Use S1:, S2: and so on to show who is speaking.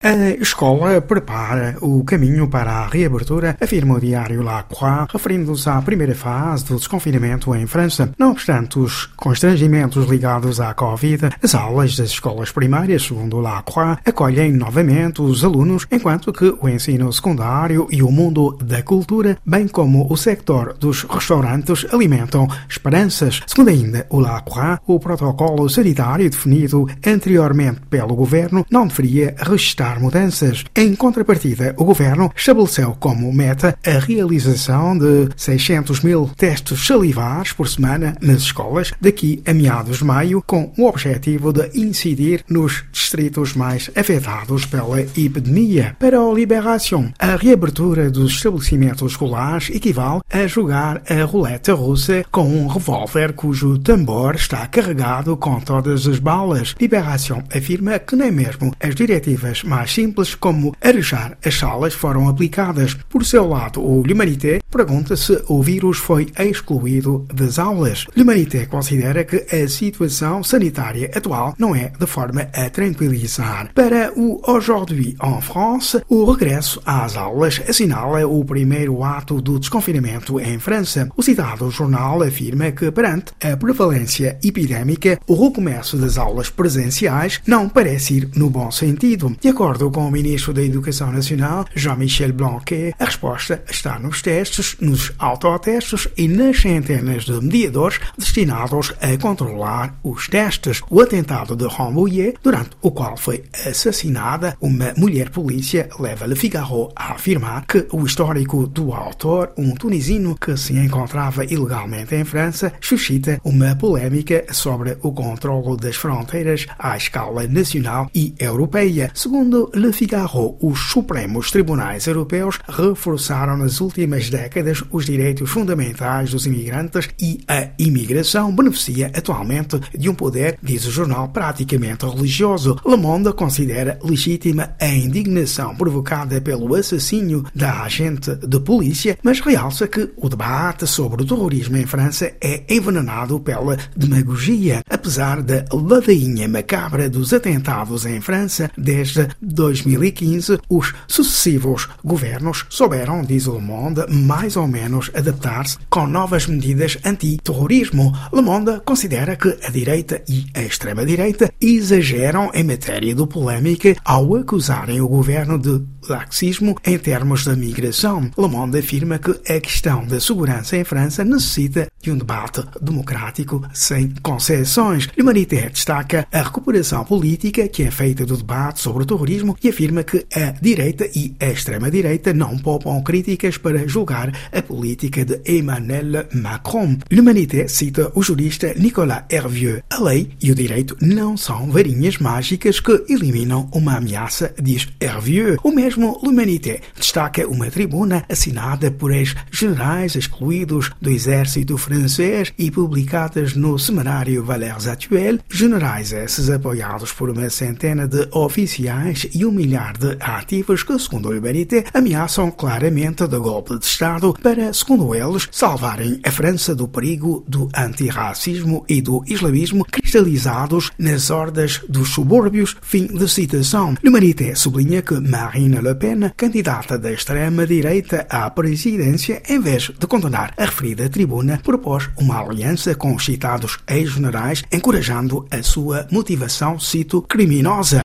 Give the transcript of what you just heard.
S1: A escola prepara o caminho para a reabertura, afirma o diário La Croix, referindo-se à primeira fase do desconfinamento em França. Não obstante os constrangimentos ligados à Covid, as aulas das escolas primárias, segundo La Croix, acolhem novamente os alunos, enquanto que o ensino secundário e o mundo da cultura, bem como o sector dos restaurantes, alimentam esperanças. Segundo ainda o La Croix, o protocolo sanitário definido anteriormente pelo governo não deveria restar mudanças. Em contrapartida, o governo estabeleceu como meta a realização de 600 mil testes salivares por semana nas escolas daqui a meados de maio, com o objetivo de incidir nos distritos mais afetados pela epidemia. Para o Liberação, a reabertura dos estabelecimentos escolares equivale a jogar a roleta russa com um revólver cujo tambor está carregado com todas as balas. Liberação afirma que nem mesmo as diretivas mais mais simples como arejar as salas foram aplicadas. Por seu lado, o L'Humanité pergunta se o vírus foi excluído das aulas. L'Humanité considera que a situação sanitária atual não é de forma a tranquilizar. Para o Aujourd'hui en France, o regresso às aulas assinala o primeiro ato do desconfinamento em França. O citado jornal afirma que, perante a prevalência epidémica, o recomeço das aulas presenciais não parece ir no bom sentido. De acordo com o Ministro da Educação Nacional, Jean-Michel Blanquet, a resposta está nos testes, nos autotestes e nas centenas de mediadores destinados a controlar os testes. O atentado de Rambouillet, durante o qual foi assassinada uma mulher polícia, leva Le Figaro a afirmar que o histórico do autor, um tunisino que se encontrava ilegalmente em França, suscita uma polémica sobre o controlo das fronteiras à escala nacional e europeia. Segundo Le Figaro, os Supremos Tribunais Europeus reforçaram nas últimas décadas os direitos fundamentais dos imigrantes e a imigração beneficia atualmente de um poder, diz o jornal, praticamente religioso. Le Monde considera legítima a indignação provocada pelo assassínio da agente de polícia, mas realça que o debate sobre o terrorismo em França é envenenado pela demagogia. Apesar da ladainha macabra dos atentados em França desde 2015, os sucessivos governos souberam, diz Le Monde, mais ou menos adaptar-se com novas medidas anti-terrorismo. Le Monde considera que a direita e a extrema-direita exageram em matéria de polémica ao acusarem o governo de laxismo em termos da migração. Le Monde afirma que a questão da segurança em França necessita de um debate democrático sem concessões. L'Humanité destaca a recuperação política que é feita do debate sobre o terrorismo e afirma que a direita e a extrema-direita não poupam críticas para julgar a política de Emmanuel Macron. L'Humanité cita o jurista Nicolas Hervieux. A lei e o direito não são varinhas mágicas que eliminam uma ameaça, diz Hervieux. O mesmo L'Humanité destaca uma tribuna assinada por ex-generais excluídos do exército francês e publicadas no semanário Valeurs Actuels, generais esses apoiados por uma centena de oficiais e um milhar de ativos que, segundo o Humanité, ameaçam claramente de golpe de Estado para, segundo eles, salvarem a França do perigo do antirracismo e do islamismo cristalizados nas hordas dos subúrbios. Fim de citação. L'Humanité sublinha que Marine Le Pen, candidata da extrema-direita à presidência, em vez de condenar a referida tribuna, propôs uma aliança com os citados ex-generais, encorajando a sua motivação, cito, criminosa.